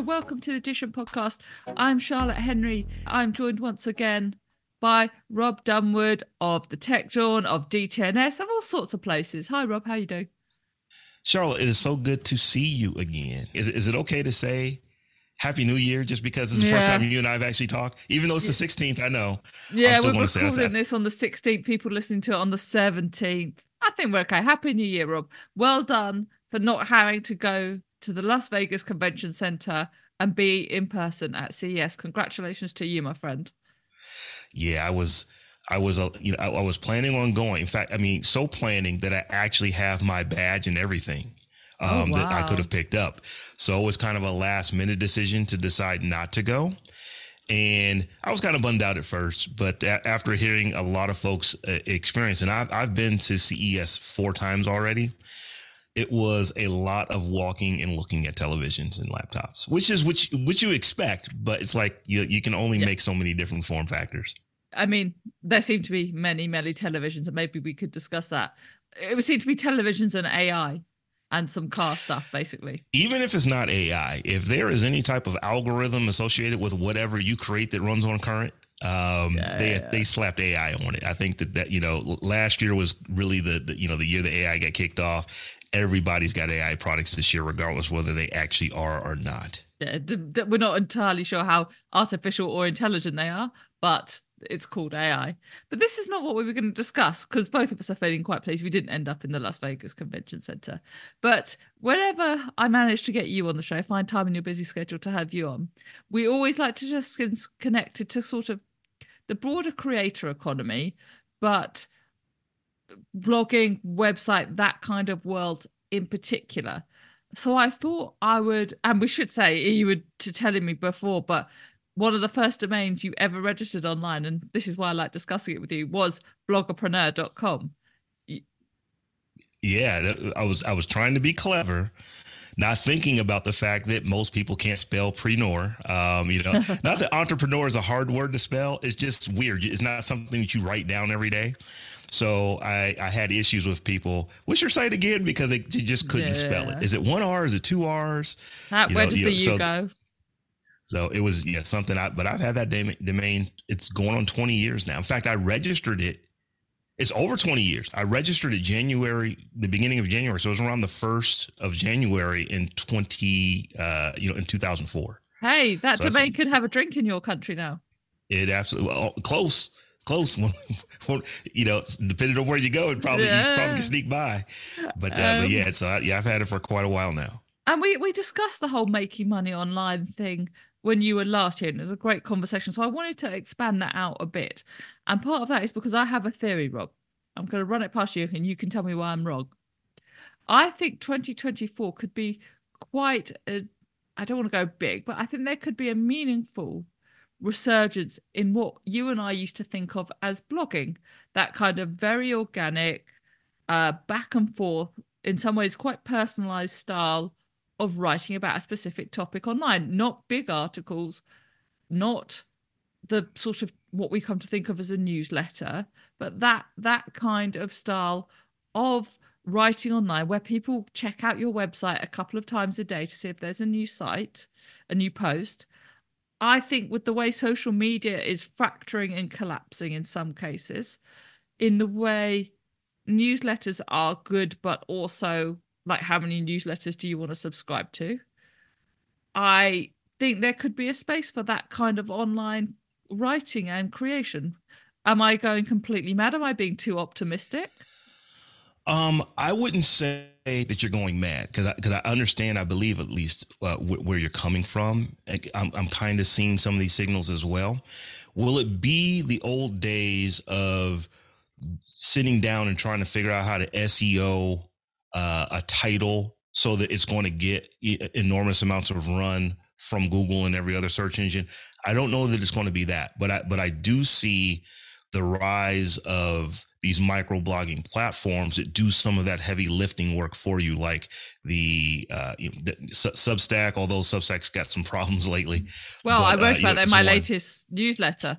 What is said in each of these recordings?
Hello, welcome to the Addition podcast. I'm Charlotte Henry. I'm joined once again by Robb Dunewood of the Tech Jawn, of DTNS, of all sorts of places. Hi, Rob. How you doing? Charlotte, it is so good to see you again. Is, is it okay to say Happy New Year just because it's the yeah. first time you and I have actually talked? Even though it's the 16th, I know. Yeah, we're recording this on the 16th. People listening to it on the 17th. I think we're okay. Happy New Year, Rob. Well done for not having to go to the Las Vegas Convention Center and be in person at CES. Congratulations to you, my friend. Yeah, I was I was uh, you know I, I, was planning on going. In fact, I mean, so planning that I actually have my badge and everything oh, um, oh, wow. that I could have picked up. So it was kind of a last minute decision to decide not to go. And I was kind of bummed out at first, but a- after hearing a lot of folks uh, experience, and I've I've been to CES four times already, it was a lot of walking and looking at televisions and laptops, which is which which you expect, but it's like you you can only yeah. make so many different form factors. I mean, there seem to be many, many televisions, and maybe we could discuss that. It would seem to be televisions and AI and some car stuff, basically. Even if it's not AI, if there is any type of algorithm associated with whatever you create that runs on current, um, yeah, they yeah. they slapped AI on it. I think that that you know last year was really the, the you know the year the AI got kicked off, everybody's got AI products this year, regardless whether they actually are or not. Yeah, we're not entirely sure how artificial or intelligent they are, but it's called AI. But this is not what we were going to discuss because both of us are feeling quite pleased we didn't end up in the Las Vegas Convention Center. But whenever I manage to get you on the show, find time in your busy schedule to have you on, we always like to just connect it to sort of the broader creator economy, but blogging, website, that kind of world in particular. So I thought I would, and we should say you were to telling me before, but one of the first domains you ever registered online, and this is why I like discussing it with you, was bloggerpreneur.com. Yeah, I was I was trying to be clever, not thinking about the fact that most people can't spell preneur. Um, you know, not that entrepreneur is a hard word to spell. It's just weird. It's not something that you write down every day. So I, I had issues with people. What's your site again? Because they, just couldn't yeah. spell it. Is it one R? Is it two R's? How, where know, does the U so, go? So it was yeah something. I but I've had that domain. It's going on twenty years now. In fact, I registered it. It's over twenty years. I registered it January, the beginning of January. So it was around the first of January in twenty, uh, you know, in two thousand four. Hey, that so domain could have a drink in your country now. It absolutely well, close close. One. you know, depending on where you go, it probably yeah. you probably can sneak by. But, uh, um, but yeah, so I, yeah, I've had it for quite a while now. And we we discussed the whole making money online thing when you were last here, and it was a great conversation. So I wanted to expand that out a bit. And part of that is because I have a theory, Rob. I'm going to run it past you, and you can tell me why I'm wrong. I think 2024 could be quite a I don't want to go big, but I think there could be a meaningful resurgence in what you and I used to think of as blogging, that kind of very organic, uh, back and forth, in some ways quite personalized style of writing about a specific topic online, not big articles, not the sort of what we come to think of as a newsletter, but that that kind of style of writing online where people check out your website a couple of times a day to see if there's a new site, a new post, I think with the way social media is fracturing and collapsing in some cases, in the way newsletters are good, but also like how many newsletters do you want to subscribe to? I think there could be a space for that kind of online writing and creation. Am I going completely mad? Am I being too optimistic? Um, I wouldn't say that you're going mad because I, cause I understand, I believe at least uh, wh- where you're coming from. I'm, I'm kind of seeing some of these signals as well. Will it be the old days of sitting down and trying to figure out how to SEO uh, a title so that it's going to get enormous amounts of run from Google and every other search engine? I don't know that it's going to be that, but I, but I do see the rise of these micro blogging platforms that do some of that heavy lifting work for you, like the, uh, you know, the Substack. Although Substack's got some problems lately. Well, but, I wrote uh, about that in my latest newsletter.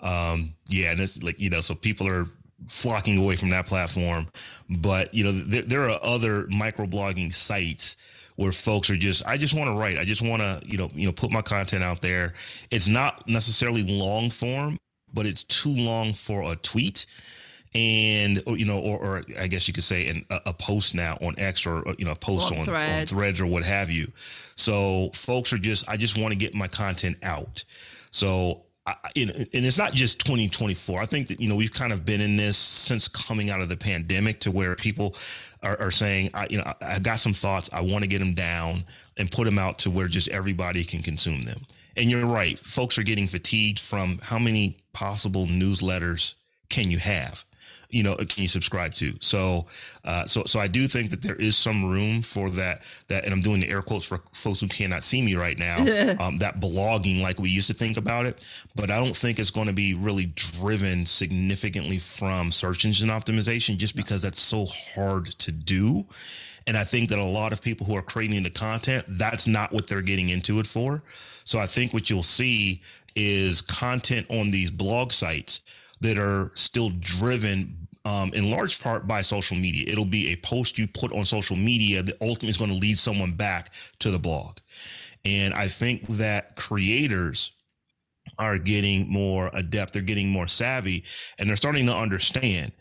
Um, yeah, and it's like you know, so people are flocking away from that platform. But you know, there, there are other microblogging sites where folks are just I just want to write. I just want to, you know, you know, put my content out there. It's not necessarily long form, but it's too long for a tweet and or, you know or, or i guess you could say an, a, a post now on x or, or you know a post on, threads. on threads or what have you so folks are just i just want to get my content out so I, and it's not just 2024. I think that you know we've kind of been in this since coming out of the pandemic, to where people are, are saying, I, you know, I got some thoughts. I want to get them down and put them out to where just everybody can consume them. And you're right, folks are getting fatigued from how many possible newsletters can you have you know can you subscribe to? So uh, so so i do think that there is some room for that that and i'm doing the air quotes for folks who cannot see me right now um, that blogging like we used to think about it. But i don't think it's going to be really driven significantly from search engine optimization just because that's so hard to do and I think that a lot of people who are creating the content, that's not what they're getting into it for. So I think what you'll see is content on these blog sites that are still driven um, in large part by social media. It'll be a post you put on social media that ultimately is going to lead someone back to the blog. And I think that creators are getting more adept, they're getting more savvy, and they're starting to understand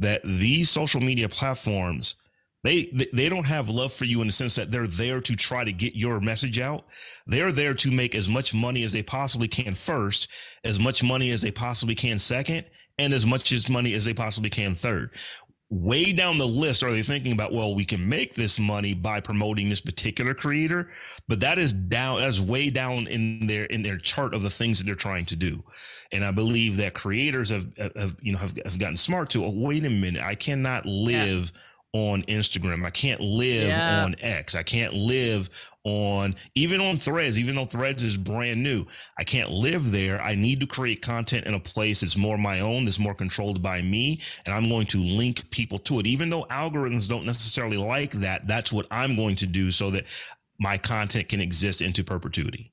that these social media platforms they they don't have love for you in the sense that they're there to try to get your message out. They're there to make as much money as they possibly can first, as much money as they possibly can second, and as much as money as they possibly can third. Way down the list are they thinking about, well, we can make this money by promoting this particular creator, but that is down that's way down in their in their chart of the things that they're trying to do. And I believe that creators have have you know have, have gotten smart to, oh, wait a minute, I cannot live yeah on Instagram. I can't live yeah. on X. I can't live on even on Threads, even though Threads is brand new. I can't live there. I need to create content in a place that's more my own, that's more controlled by me, and I'm going to link people to it. Even though algorithms don't necessarily like that, that's what I'm going to do so that my content can exist into perpetuity.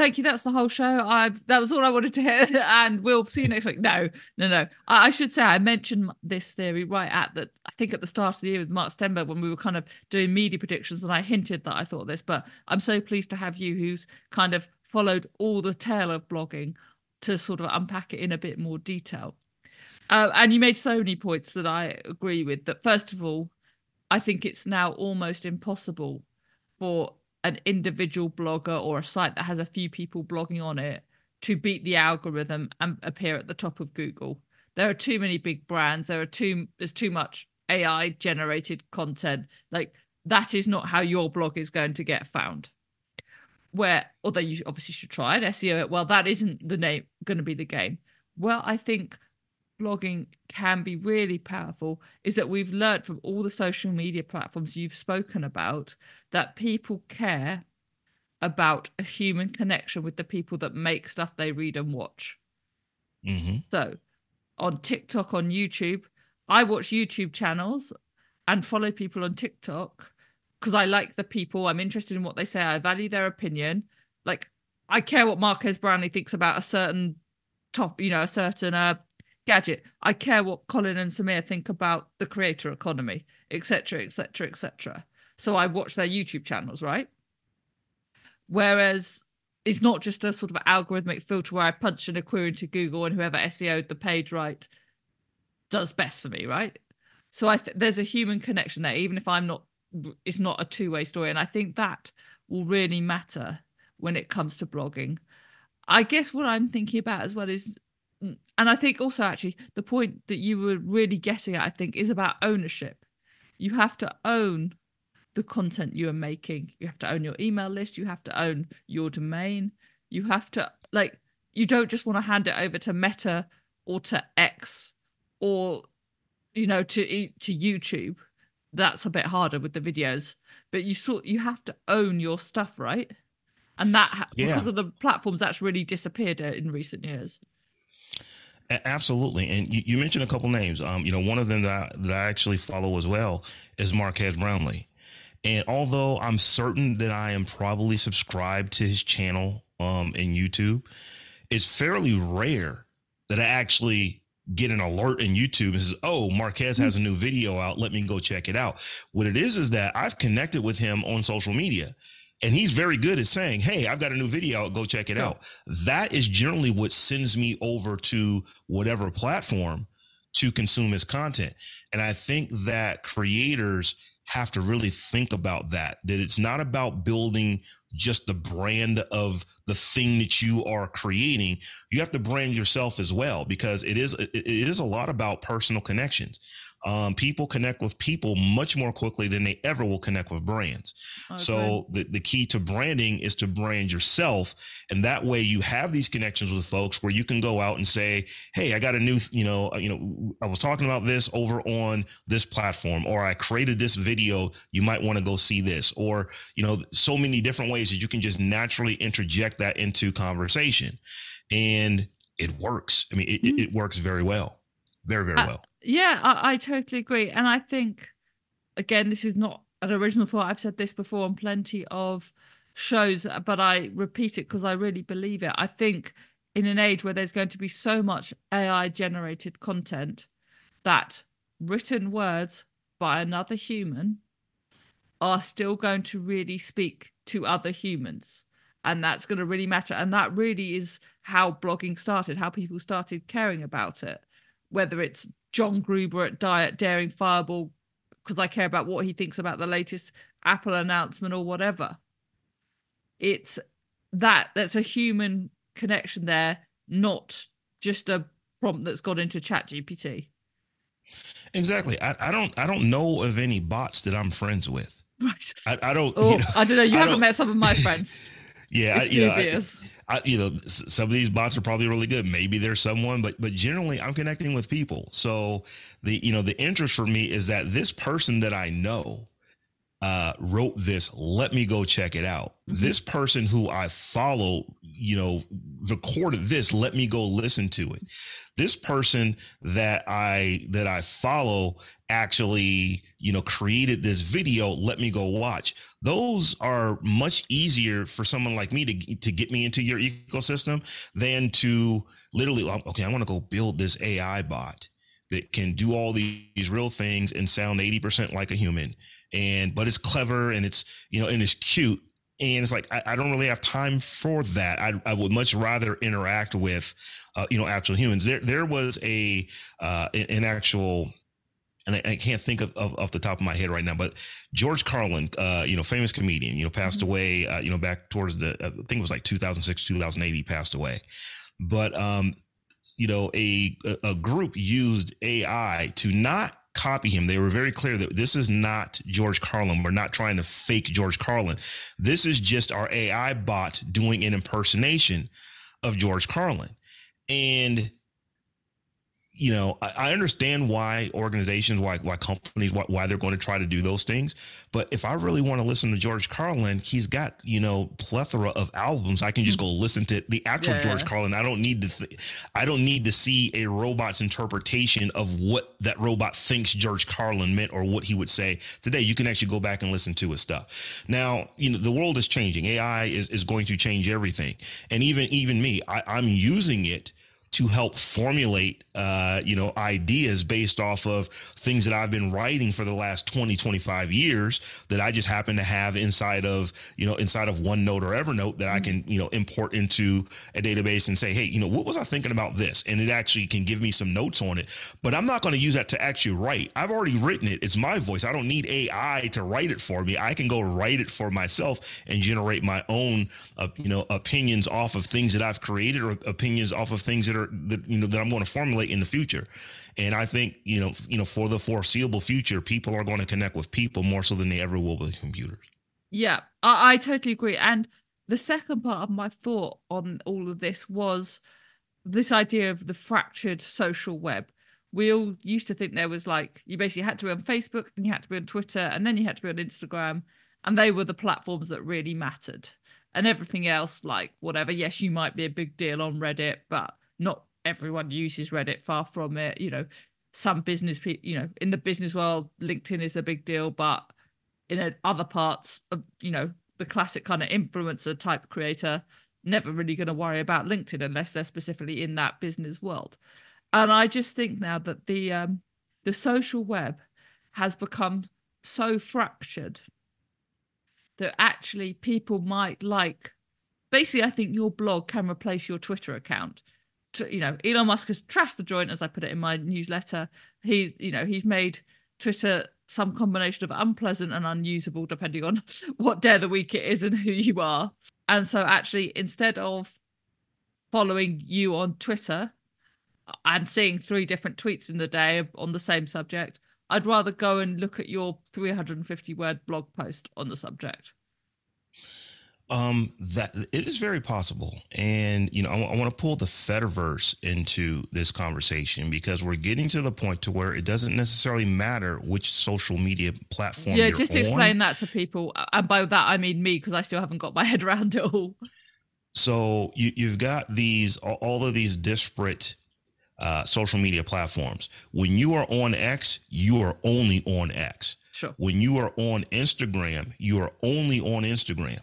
Thank you. That's the whole show. I that was all I wanted to hear, and we'll see you next week. No, no, no. I, I, should say I mentioned this theory right at the I think at the start of the year with Mark Stenberg when we were kind of doing media predictions, and I hinted that I thought this. But I'm so pleased to have you, who's kind of followed all the tale of blogging, to sort of unpack it in a bit more detail. Uh, and you made so many points that I agree with. That first of all, I think it's now almost impossible for an individual blogger or a site that has a few people blogging on it to beat the algorithm and appear at the top of Google. There are too many big brands. There are too there's too much AI generated content. Like that is not how your blog is going to get found. Where although you obviously should try it, SEO well, that isn't the name going to be the game. Well, I think blogging can be really powerful is that we've learned from all the social media platforms you've spoken about that people care about a human connection with the people that make stuff they read and watch. Mm-hmm. So on TikTok, on YouTube, I watch YouTube channels and follow people on TikTok because I like the people. I'm interested in what they say. I value their opinion. Like I care what Marques Brownlee thinks about a certain top, you know, a certain uh, gadget. I care what Colin and Samir think about the creator economy, etc., etc., etc. So I watch their YouTube channels, right? Whereas it's not just a sort of algorithmic filter where I punch in a query into Google and whoever SEO'd the page right does best for me, right? So I th- there's a human connection there, even if I'm not. It's not a two way story, and I think that will really matter when it comes to blogging. I guess what I'm thinking about as well is Mm. and I think also actually the point that you were really getting at, I think, is about ownership. You have to own the content you are making. You have to own your email list. You have to own your domain. You have to like you don't just want to hand it over to Meta or to X or you know to to YouTube. That's a bit harder with the videos, but you sort you have to own your stuff, right? And that yeah. because of the platforms that's really disappeared uh, in recent years. Absolutely, and you, you, mentioned a couple names. Um, you know, one of them that I, that I actually follow as well is Marques Brownlee. And although I'm certain that I am probably subscribed to his channel um, in YouTube, it's fairly rare that I actually get an alert in YouTube and says, "Oh, Marques has a new video out. Let me go check it out." What it is is that I've connected with him on social media. And he's very good at saying, Hey, I've got a new video out. Go check it yeah. out. That is generally what sends me over to whatever platform to consume his content. And I think that creators have to really think about that that it's not about building just the brand of the thing that you are creating you have to brand yourself as well because it is it is a lot about personal connections um, people connect with people much more quickly than they ever will connect with brands. Okay. So the, the key to branding is to brand yourself. And that way you have these connections with folks where you can go out and say, Hey, I got a new, you know, uh, you know, I was talking about this over on this platform, or I created this video. You might want to go see this, or, you know, so many different ways that you can just naturally interject that into conversation. And it works. I mean, it, mm-hmm. it works very well very very uh, well yeah I, I totally agree and i think again this is not an original thought i've said this before on plenty of shows but i repeat it because i really believe it. I think in an age where there's going to be so much ai generated content that written words by another human are still going to really speak to other humans and that's going to really matter and that really is how blogging started how people started caring about it whether it's John Gruber at Diet Daring Fireball because I care about what he thinks about the latest Apple announcement or whatever. It's that that's a human connection there, not just a prompt that's got into Chat GPT. Exactly. I, I don't I don't know of any bots that I'm friends with. Right. I, I don't. Oh, you know, I don't know. You I haven't met some of my friends. yeah, I, you know, I, you know, some of these bots are probably really good. Maybe there's someone, but but generally, I'm connecting with people. So the you know the interest for me is that this person that I know uh, wrote this. Let me go check it out. Mm-hmm. This person who I follow, you know, recorded this. Let me go listen to it. This person that I that I follow actually, you know, created this video. Let me go watch. Those are much easier for someone like me to to get me into your ecosystem than to literally. Okay, I want to go build this AI bot that can do all these real things and sound 80% like a human and but it's clever and it's you know and it's cute and it's like I, I don't really have time for that. I, I would much rather interact with uh, you know actual humans. There there was a uh, an actual and I, I, can't think of, of off the top of my head right now, but George Carlin, uh, you know, famous comedian, you know, passed mm-hmm. away, uh, you know, back towards the, I think it was like 2006, 2008, he passed away. But, um, you know, a, a group used AI to not copy him. They were very clear that this is not George Carlin. We're not trying to fake George Carlin. This is just our AI bot doing an impersonation of George Carlin. And you know, I, I, understand why organizations, why why companies, why, why, they're going to try to do those things. But if I really want to listen to George Carlin, he's got you know plethora of albums. I can just go mm-hmm. listen to the actual yeah. George Carlin. I don't need to. Th- I don't need to see a robot's interpretation of what that robot thinks George Carlin meant or what he would say today. You can actually go back and listen to his stuff. Now, you know, the world is changing. AI is is going to change everything, and even even me, I, I'm using it to help formulate uh, you know ideas based off of things that I've been writing for the last 20 25 years that I just happen to have inside of you know inside of OneNote or Evernote that I mm-hmm. can you know import into a database and say hey you know what was I thinking about this? And it actually can give me some notes on it. But I'm not going to use that to actually write. I've already written it. It's my voice. I don't need AI to write it for me. I can go write it for myself and generate my own uh, you know opinions off of things that I've created or opinions off of things that are that you know that I'm going to formulate in the future. And I think you know you know for the foreseeable future, people are going to connect with people more so than they ever will with computers. Yeah, I, I totally agree. And the second part of my thought on all of this was this idea of the fractured social web. We all used to think there was like you basically had to be on Facebook and you had to be on Twitter and then you had to be on Instagram, and they were the platforms that really mattered. And everything else, like whatever, yes, you might be a big deal on Reddit, but not everyone uses Reddit. Far from it. You know, some business people, you know, in the business world, LinkedIn is a big deal, but in other parts of, you know, the classic kind of influencer type creator, never really going to worry about LinkedIn unless they're specifically in that business world. And I just think now that the um, the social web has become so fractured that actually people might like. Basically, I think your blog can replace your Twitter account. You know, Elon Musk has trashed the joint, as I put it in my newsletter. He, you know, he's made Twitter some combination of unpleasant and unusable, depending on what day of the week it is and who you are. And so, actually, instead of following you on Twitter and seeing three different tweets in the day on the same subject, I'd rather go and look at your 350 word blog post on the subject. Um, that it is very possible, and you know, I, I want to pull the Fediverse into this conversation because we're getting to the point to where it doesn't necessarily matter which social media platform. You're on. Yeah, just explain on. that to people, and by that I mean me because I still haven't got my head around it all. So you, you've got these all of these disparate uh, social media platforms. When you are on X, you are only on X. Sure. When you are on Instagram, you are only on Instagram.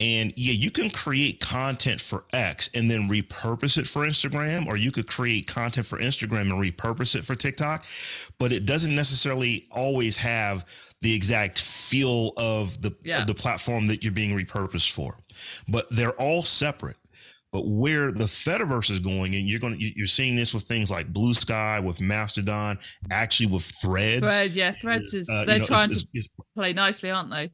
And yeah, you can create content for X and then repurpose it for Instagram, or you could create content for Instagram and repurpose it for TikTok, but it doesn't necessarily always have the exact feel of the yeah. of the platform that you're being repurposed for. But they're all separate. But where the Fediverse is going, and you're going to, you're seeing this with things like Bluesky, with Mastodon, actually with Threads. Threads, yeah, Threads is, uh, they're you know, trying is, is, to play nicely, aren't they?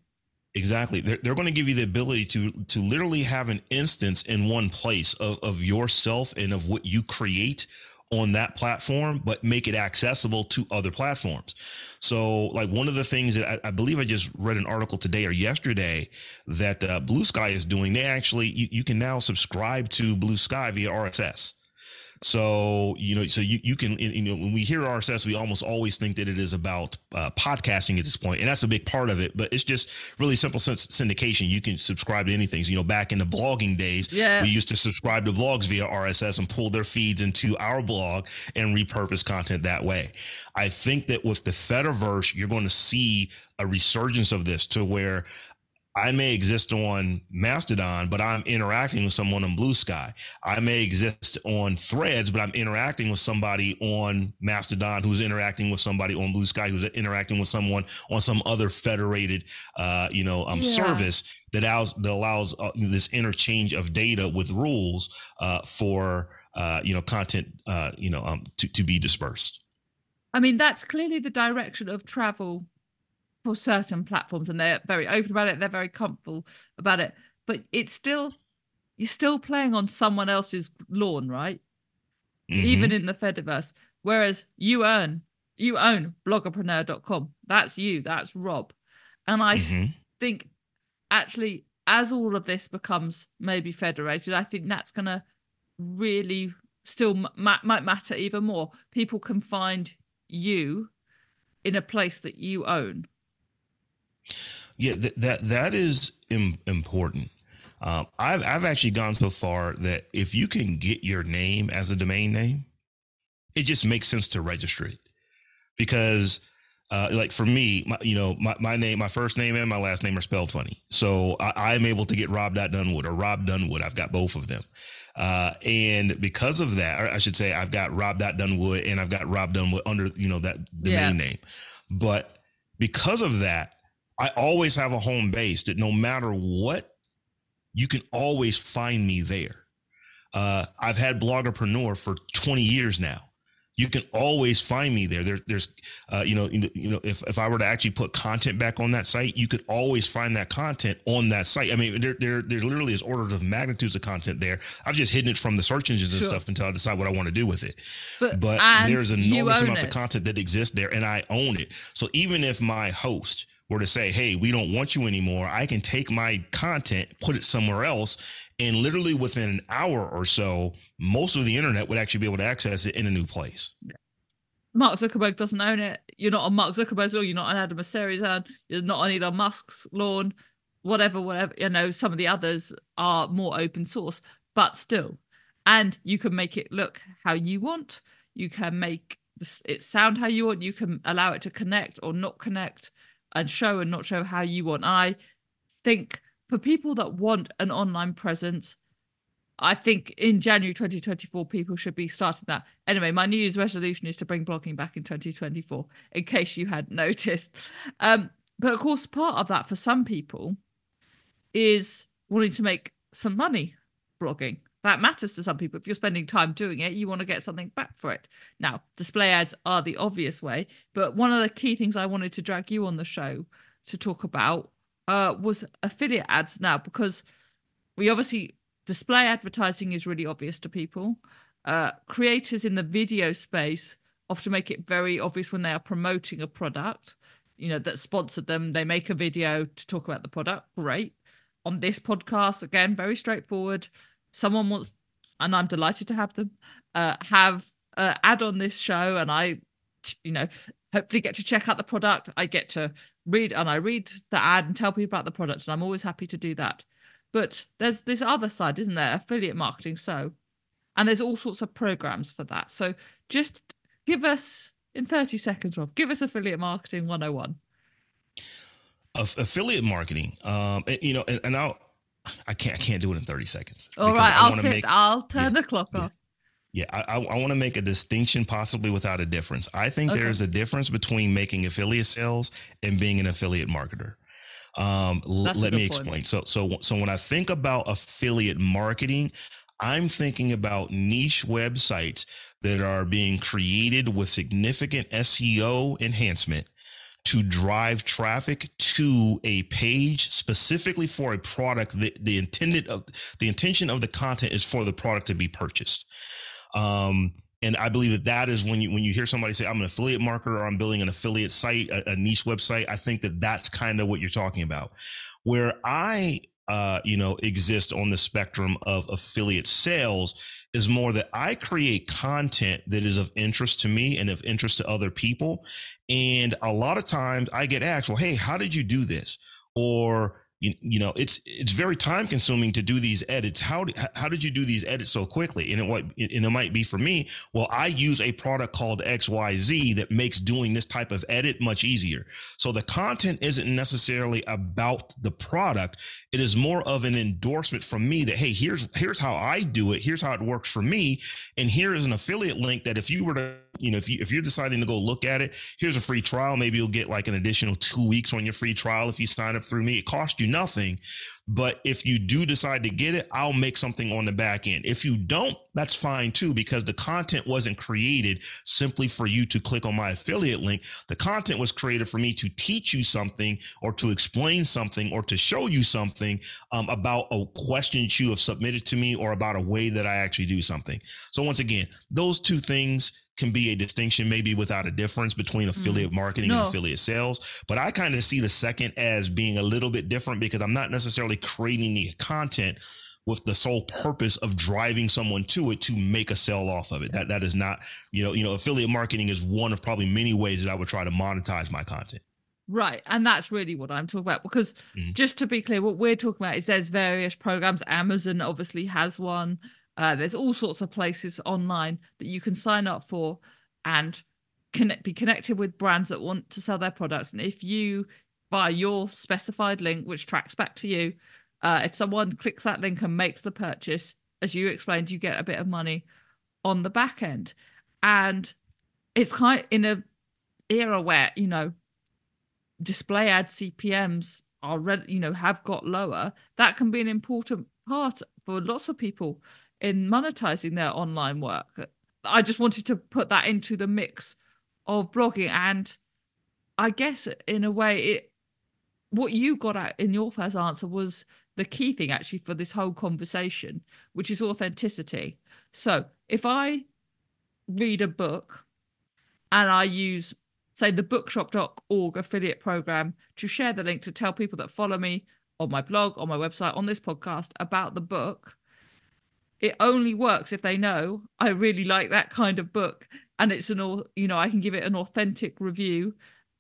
Exactly. They're, they're going to give you the ability to to literally have an instance in one place of, of yourself and of what you create on that platform, but make it accessible to other platforms. So, like one of the things that I, I believe I just read an article today or yesterday that uh, Bluesky is doing, they actually you, you can now subscribe to Bluesky via RSS. So you know, so you you can you know when we hear RSS, we almost always think that it is about uh, podcasting at this point, and that's a big part of it. But it's just really simple syndication. You can subscribe to anything. So, you know, back in the blogging days, yeah. we used to subscribe to blogs via RSS and pull their feeds into our blog and repurpose content that way. I think that with the Fediverse, you're going to see a resurgence of this to where I may exist on Mastodon, but I'm interacting with someone on Bluesky. I may exist on Threads, but I'm interacting with somebody on Mastodon who's interacting with somebody on Bluesky who's interacting with someone on some other federated, uh, you know, um, yeah. service that allows that allows uh, this interchange of data with rules uh, for uh, you know content, uh, you know, um, to to be dispersed. I mean, that's clearly the direction of travel for certain platforms and they're very open about it they're very comfortable about it but it's still you're still playing on someone else's lawn right? Mm-hmm. even in the fediverse. Whereas you earn you own bloggerpreneur.com that's you that's rob. And i mm-hmm. think actually as all of this becomes maybe federated i think that's going to really still might matter even more. People can find you in a place that you own yeah, th- that that is Im- important. Um, I've I've actually gone so far that if you can get your name as a domain name, it just makes sense to register it because uh, like for me, my, you know, my, my name, my first name and my last name are spelled funny. So I, am able to get Rob Dunwood or Rob Dunwood. I've got both of them. Uh, and because of that, I should say I've got Rob Dunwood and I've got Rob Dunwood under, you know, that domain yeah. name. But because of that, I always have a home base that no matter what, you can always find me there. Uh, I've had Bloggerpreneur for 20 years now. You can always find me there. there there's, uh, you know, you know, if, if I were to actually put content back on that site, you could always find that content on that site. I mean, there, there, there literally is orders of magnitudes of content there. I've just hidden it from the search engines and stuff until I decide what I want to do with it. But, but there's enormous amounts it. of content that exists there, and I own it. So even if my host were to say, hey, we don't want you anymore, I can take my content, put it somewhere else, and literally within an hour or so, most of the internet would actually be able to access it in a new place. Mark Zuckerberg doesn't own it. You're not on Mark Zuckerberg's lawn. You're not on Adam Mosseri's lawn. You're not on Elon Musk's lawn. Whatever, whatever. You know, some of the others are more open source, but still. And you can make it look how you want. You can make it sound how you want. You can allow it to connect or not connect and show and not show how you want. I think for people that want an online presence, I think in January 2024, people should be starting that. Anyway, my New Year's resolution is to bring blogging back in 2024, in case you hadn't noticed. Um, but of course, part of that for some people is wanting to make some money blogging. That matters to some people. If you're spending time doing it, you want to get something back for it. Now, display ads are the obvious way, but one of the key things I wanted to drag you on the show to talk about uh, was affiliate ads now, because we obviously display advertising is really obvious to people. Uh, creators in the video space often make it very obvious when they are promoting a product, you know, that sponsored them. They make a video to talk about the product. Great. On this podcast, again, very straightforward. Someone wants, and I'm delighted to have them, uh, have uh, ad on this show, and I, you know, hopefully get to check out the product. I get to read and I read the ad and tell people about the product, and I'm always happy to do that. But there's this other side, isn't there? Affiliate marketing. So, and there's all sorts of programs for that. So just give us in 30 seconds, Rob, give us affiliate marketing 101. affiliate marketing, um, you know, and, and I'll, I can't, I can't do it in 30 seconds. All right. I'll, make, I'll turn yeah, the clock yeah. Yeah, I, I, I want to make a distinction, possibly without a difference. I think okay. there's a difference between making affiliate sales and being an affiliate marketer. Um, l- let me explain. Point. So, so, so when I think about affiliate marketing, I'm thinking about niche websites that are being created with significant SEO enhancement to drive traffic to a page specifically for a product that the intended of the intention of the content is for the product to be purchased. Um, and I believe that that is when you when you hear somebody say I'm an affiliate marketer or I'm building an affiliate site, a, a niche website. I think that that's kind of what you're talking about. Where I uh, you know exist on the spectrum of affiliate sales is more that I create content that is of interest to me and of interest to other people. And a lot of times I get asked, well, hey, how did you do this? Or you, you know it's it's very time consuming to do these edits. How how did you do these edits so quickly? And it what and it might be for me well i use a product called xyz that makes doing this type of edit much easier. So the content isn't necessarily about the product. It is more of an endorsement from me that hey here's here's how i do it. Here's how it works for me. And here is an affiliate link that if you were to you know if you if you're deciding to go look at it here's a free trial. Maybe you'll get like an additional two weeks on your free trial if you sign up through me. It costs you nothing but if you do decide to get it, I'll make something on the back end. If you don't, that's fine too, because the content wasn't created simply for you to click on my affiliate link. The content was created for me to teach you something or to explain something or to show you something um, about a question that you have submitted to me or about a way that I actually do something. So once again, those two things can be a distinction maybe without a difference between affiliate mm. marketing no. and affiliate sales but i kind of see the second as being a little bit different because i'm not necessarily creating the content with the sole purpose of driving someone to it to make a sale off of it that that is not you know you know affiliate marketing is one of probably many ways that i would try to monetize my content Right. And that's really what I'm talking about. Because mm-hmm. just to be clear, what we're talking about is there's various programs. Amazon obviously has one. Uh, there's all sorts of places online that you can sign up for and connect, be connected with brands that want to sell their products. And if you buy your specified link, which tracks back to you, uh, if someone clicks that link and makes the purchase, as you explained, you get a bit of money on the back end. And it's kind of in a era where, you know, display ad CPMs are, you know, have got lower. That can be an important part for lots of people in monetizing their online work. I just wanted to put that into the mix of blogging and I guess in a way it what you got at in your first answer was the key thing actually for this whole conversation, which is authenticity. So if I read a book and I use, say, the bookshop.org affiliate program to share the link to tell people that follow me on my blog, on my website, on this podcast about the book, it only works if they know I really like that kind of book and it's an all you know I can give it an authentic review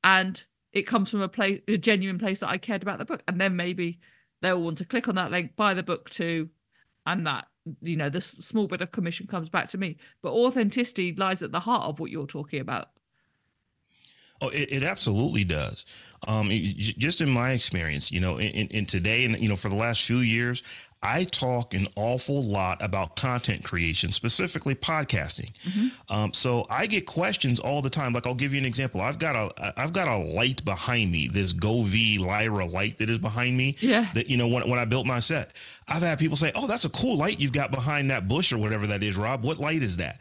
and it comes from a place a genuine place that I cared about the book and then maybe they'll want to click on that link buy the book too and that you know the small bit of commission comes back to me. But authenticity lies at the heart of what you're talking about Oh, it, it absolutely does. Um, just in my experience, you know, in, in today and, you know, for the last few years, I talk an awful lot about content creation, specifically podcasting. Mm-hmm. Um, so I get questions all the time. Like I'll give you an example. I've got a I've got a light behind me, this Govee Lyra light that is behind me. Yeah. That you know when when I built my set, I've had people say, "Oh, that's a cool light you've got behind that bush or whatever that is, Rob. What light is that?"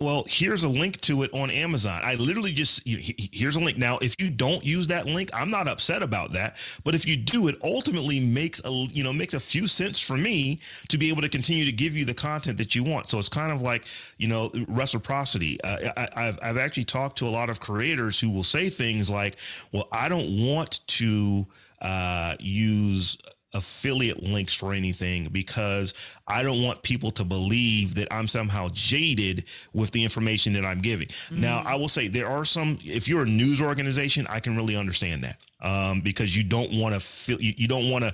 Well, here's a link to it on Amazon. I literally just here's a link. Now, if you don't use that link, I'm not upset about that. But if you do, it ultimately makes a you know makes a few cents for me to be able to continue to give you the content that you want. So it's kind of like you know reciprocity. Uh, I, have I've actually talked to a lot of creators who will say things like, "Well, I don't want to." Uh, use affiliate links for anything because I don't want people to believe that I'm somehow jaded with the information that I'm giving. Mm-hmm. Now, I will say there are some, if you're a news organization, I can really understand that um, because you don't want to feel, you, you don't want to,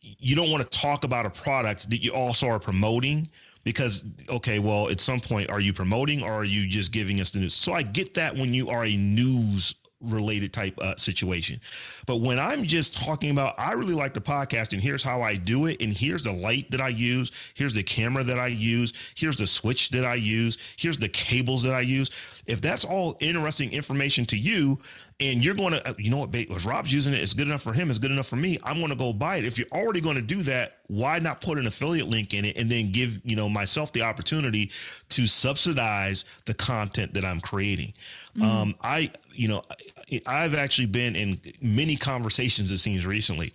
you don't want to talk about a product that you also are promoting because okay well at some point are you promoting or are you just giving us the news so i get that when you are a news related type uh, situation. But when I'm just talking about, I really like the podcast, and here's how I do it, and here's the light that I use, here's the camera that I use, here's the switch that I use, here's the cables that I use. If that's all interesting information to you, and you're going to, uh, you know what, babe, if Rob's using it, it's good enough for him, it's good enough for me. I'm going to go buy it. If you're already going to do that, why not put an affiliate link in it and then give you know myself the opportunity to subsidize the content that I'm creating? Mm-hmm. Um, I, you know, I've actually been in many conversations, it seems recently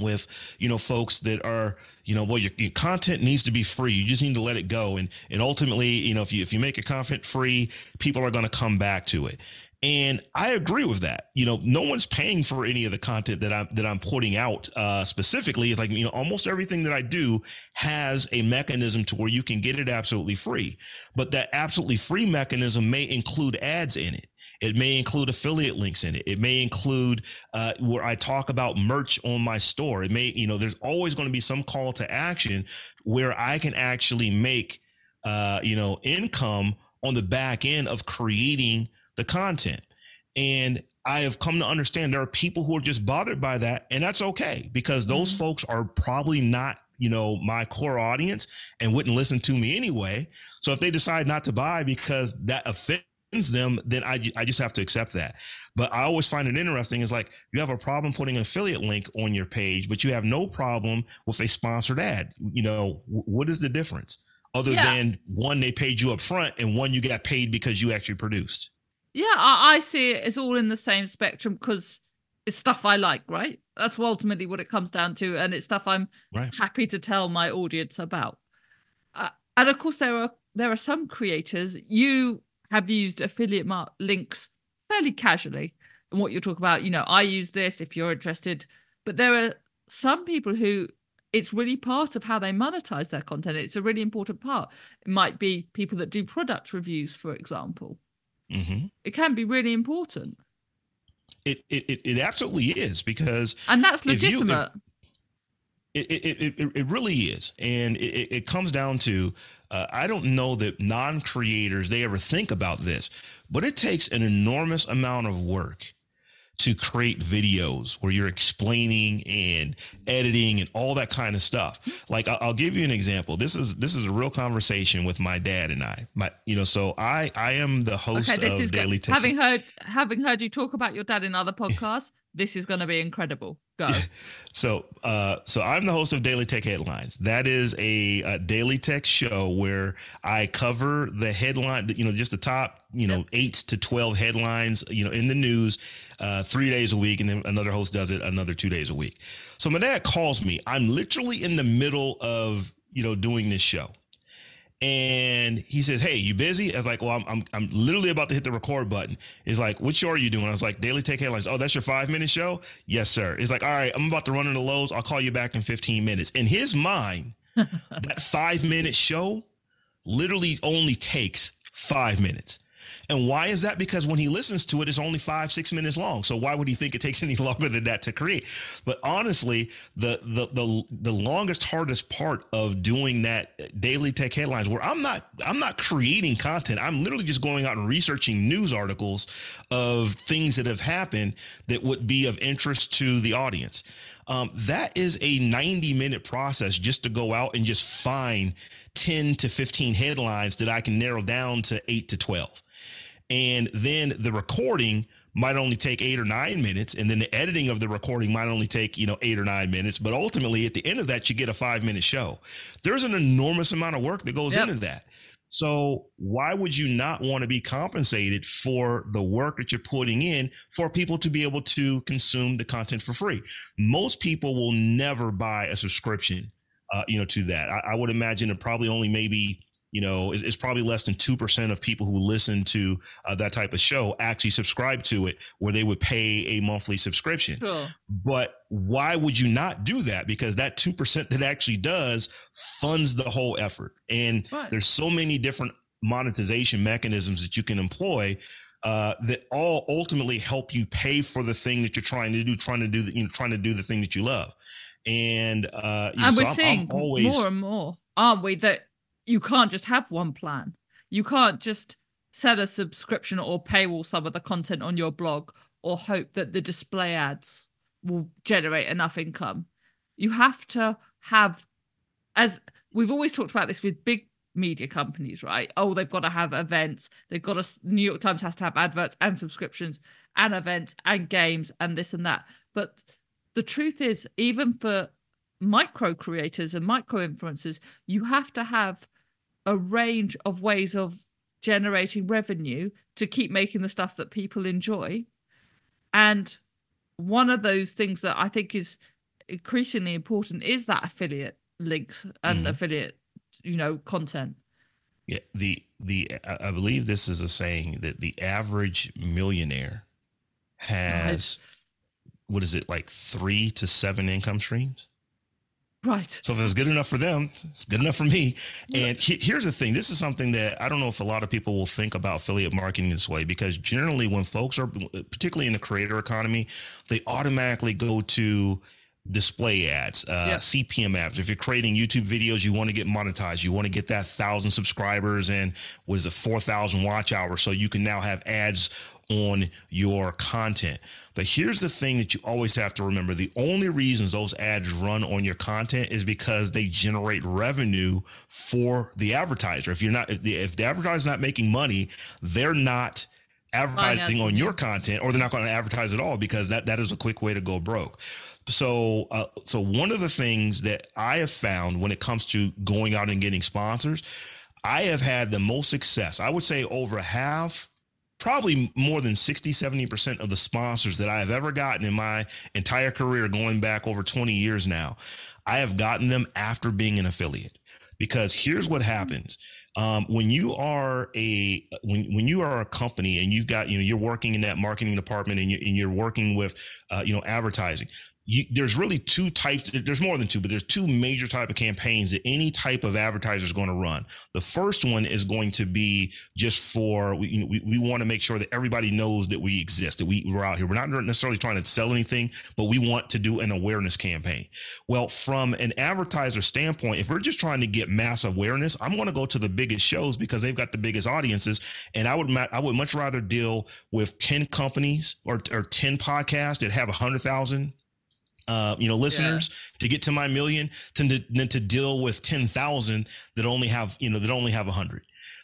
with you know folks that are you know well your, your, content needs to be free you just need to let it go and and ultimately you know if you if you make a content free people are going to come back to it and I agree with that. You know, no one's paying for any of the content that I'm that I'm putting out. Uh, specifically, it's like you know, almost everything that I do has a mechanism to where you can get it absolutely free. But that absolutely free mechanism may include ads in it. It may include affiliate links in it. It may include uh, where I talk about merch on my store. It may, you know, there's always going to be some call to action where I can actually make, uh, you know, income on the back end of creating the content. And I have come to understand there are people who are just bothered by that, and that's okay because those mm-hmm. folks are probably not, you know, my core audience and wouldn't listen to me anyway. So if they decide not to buy because that offends them, then I, I just have to accept that. But I always find it interesting is like you have a problem putting an affiliate link on your page, but you have no problem with a sponsored ad. You know, what is the difference? Other yeah. than one, they paid you up front, and one, you got paid because you actually produced. Yeah, I, I see it as all in the same spectrum because it's stuff I like, right? That's ultimately what it comes down to, and it's stuff I'm right. happy to tell my audience about. Uh, and of course, there are there are some creators you have used affiliate mark links fairly casually, and what you're talking about. You know, I use this if you're interested, but there are some people who it's really part of how they monetize their content. It's a really important part. It might be people that do product reviews, for example Mm-hmm. It can be really important. It, it it absolutely is because and that's legitimate. You, if, it, it, it, it really is. And it, it comes down to uh, I don't know that non creators, they ever think about this, but it takes an enormous amount of work to create videos where you're explaining and editing and all that kind of stuff. Like I'll, give you an example. This is this is a real conversation with my dad and I. My you know, so I I am the host okay, this of is Daily Tech. Having heard having heard you talk about your dad in other podcasts, this is going to be incredible. Go. So, uh, so I'm the host of Daily Tech Headlines. That is a, a, daily tech show where I cover the headline, you know, just the top, you know, yep. eight to twelve headlines, you know, in the news, uh, three days a week, and then another host does it another two days a week. So my dad calls me. I'm literally in the middle of you know doing this show and he says, "Hey, you busy?" I was like, "Well, I'm, I'm, I'm literally about to hit the record button." He's like, "What show are you doing?" I was like, "Daily Tech Headlines." Oh, that's your five minute show? Yes, sir. He's like, "All right, I'm about to run into Lowe's. I'll call you back in 15 minutes." In his mind, that five minute show literally only takes five minutes. And why is that? Because when he listens to it, it's only five, six minutes long. So why would he think it takes any longer than that to create? But honestly, the the the the longest, hardest part of doing that daily tech headlines, where I'm not I'm not creating content. I'm literally just going out and researching news articles of things that have happened that would be of interest to the audience. Um, that is a 90 minute process just to go out and just find 10 to 15 headlines that I can narrow down to eight to 12. And then the recording might only take eight or nine minutes. And then the editing of the recording might only take, you know, eight or nine minutes. But ultimately, at the end of that, you get a five minute show. There's an enormous amount of work that goes yep. into that. So why would you not want to be compensated for the work that you're putting in for people to be able to consume the content for free? Most people will never buy a subscription, uh, you know, to that. I, I would imagine it probably only maybe you know it's probably less than 2% of people who listen to uh, that type of show actually subscribe to it where they would pay a monthly subscription sure. but why would you not do that because that 2% that actually does funds the whole effort and right. there's so many different monetization mechanisms that you can employ uh, that all ultimately help you pay for the thing that you're trying to do trying to do the, you know trying to do the thing that you love and uh you know, we're so seeing I'm always, more and more aren't we that you can't just have one plan. You can't just sell a subscription or paywall some of the content on your blog or hope that the display ads will generate enough income. You have to have, as we've always talked about this with big media companies, right? Oh, they've got to have events. They've got to, New York Times has to have adverts and subscriptions and events and games and this and that. But the truth is, even for micro creators and micro influencers, you have to have a range of ways of generating revenue to keep making the stuff that people enjoy. And one of those things that I think is increasingly important is that affiliate links and mm-hmm. affiliate, you know, content. Yeah, the the I believe this is a saying that the average millionaire has what is it like three to seven income streams? Right. So if it's good enough for them, it's good enough for me. And he, here's the thing: this is something that I don't know if a lot of people will think about affiliate marketing this way, because generally, when folks are, particularly in the creator economy, they automatically go to display ads, uh, yeah. CPM ads. If you're creating YouTube videos, you want to get monetized. You want to get that thousand subscribers and was it four thousand watch hours, so you can now have ads on your content. But here's the thing that you always have to remember the only reasons those ads run on your content is because they generate revenue for the advertiser. If you're not, if the, if the advertiser's not making money, they're not advertising on your content or they're not going to advertise at all because that, that is a quick way to go broke. So, uh, so one of the things that I have found when it comes to going out and getting sponsors, I have had the most success. I would say over half probably more than 60, 70% of the sponsors that I have ever gotten in my entire career, going back over 20 years now, I have gotten them after being an affiliate. Because here's what happens. Um, when you are a when when you are a company and you've got you know you're working in that marketing department and you're, and you're working with uh, you know advertising you, there's really two types there's more than two but there's two major type of campaigns that any type of advertiser is going to run. The first one is going to be just for we, you know, we, we want to make sure that everybody knows that we exist that we, we're out here. We're not necessarily trying to sell anything but we want to do an awareness campaign. Well from an advertiser standpoint if we're just trying to get mass awareness i'm going to go to the biggest shows because they've got the biggest audiences and i would i would much rather deal with 10 companies or, or 10 podcasts that have 100000 uh, you know, listeners yeah. to get to my million to, to, to deal with 10,000 that only have, you know, that only have a hundred.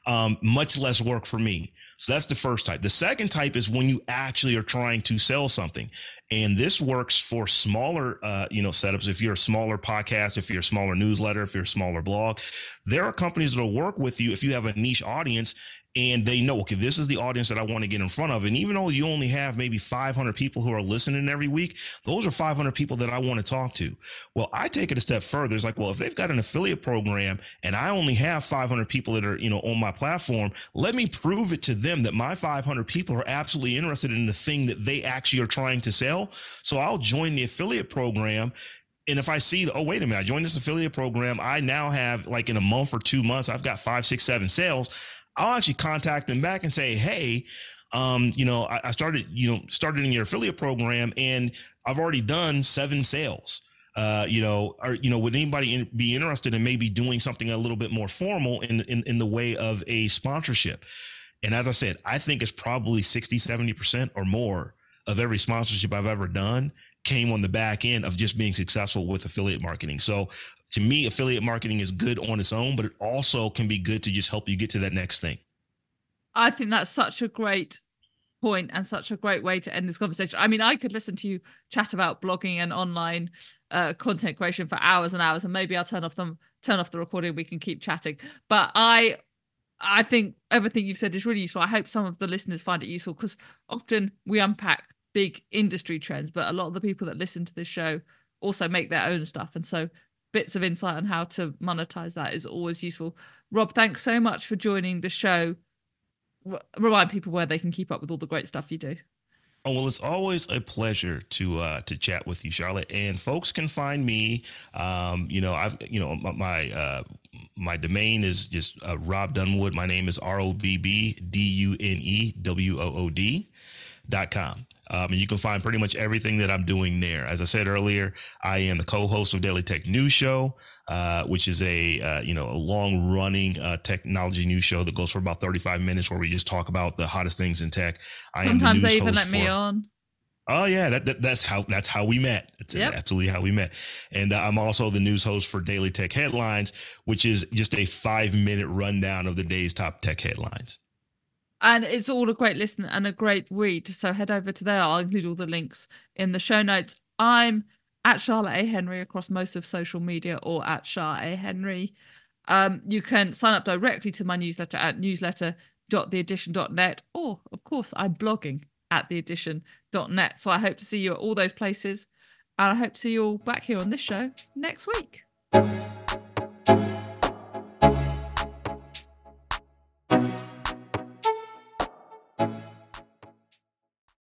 Um, much less work for me. So that's the first type. The second type is when you actually are trying to sell something. And this works for smaller, uh, you know, setups. If you're a smaller podcast, if you're a smaller newsletter, if you're a smaller blog, there are companies that will work with you if you have a niche audience and they know, okay, this is the audience that I want to get in front of. And even though you only have maybe 500 people who are listening every week, those are 500 people that I want to talk to. Well, I take it a step further. It's like, well, if they've got an affiliate program and I only have 500 people that are, you know, on my platform, let me prove it to them that my 500 people are absolutely interested in the thing that they actually are trying to sell. So I'll join the affiliate program and if I see, oh, wait a minute, I joined this affiliate program. I now have like in a month or two months, I've got five, six, seven sales. I'll actually contact them back and say, hey, um, you know, I, I started, you know, started in your affiliate program and I've already done seven sales. Uh, you know, or you know, would anybody in, be interested in maybe doing something a little bit more formal in, in in the way of a sponsorship? And as I said, I think it's probably 60, 70% or more of every sponsorship I've ever done came on the back end of just being successful with affiliate marketing. So to me, affiliate marketing is good on its own, but it also can be good to just help you get to that next thing. I think that's such a great point and such a great way to end this conversation. I mean, I could listen to you chat about blogging and online uh, content creation for hours and hours, and maybe I'll turn off them, turn off the recording. We can keep chatting. But I, I think everything you've said is really useful. I hope some of the listeners find it useful because often we unpack big industry trends, but a lot of the people that listen to this show also make their own stuff, and so bits of insight on how to monetize that is always useful. Robb, thanks so much for joining the show remind people where they can keep up with all the great stuff you do. Oh well, it's always a pleasure to uh, to chat with you, Charlotte. And folks can find me. Um, you know, I've you know my my, uh, my domain is just uh, Robb Dunewood. My name is R O B B D U N E W O O D dot com. Um, and you can find pretty much everything that I'm doing there. As I said earlier, I am the co-host of Daily Tech News Show, uh, which is a uh, you know a long-running uh, technology news show that goes for about 35 minutes, where we just talk about the hottest things in tech. I Sometimes the they even let for, me on. Oh yeah, that, that, that's how that's how we met. That's yep. absolutely how we met. And uh, I'm also the news host for Daily Tech Headlines, which is just a five minute rundown of the day's top tech headlines and it's all a great listen and a great read. So head over to there. I'll include all the links in the show notes. I'm at Charlotte A. Henry across most of social media or at Char A. Henry. Um, you can sign up directly to my newsletter at newsletter.theaddition.net, or of course, I'm blogging at theaddition.net. So I hope to see you at all those places, and I hope to see you all back here on this show next week.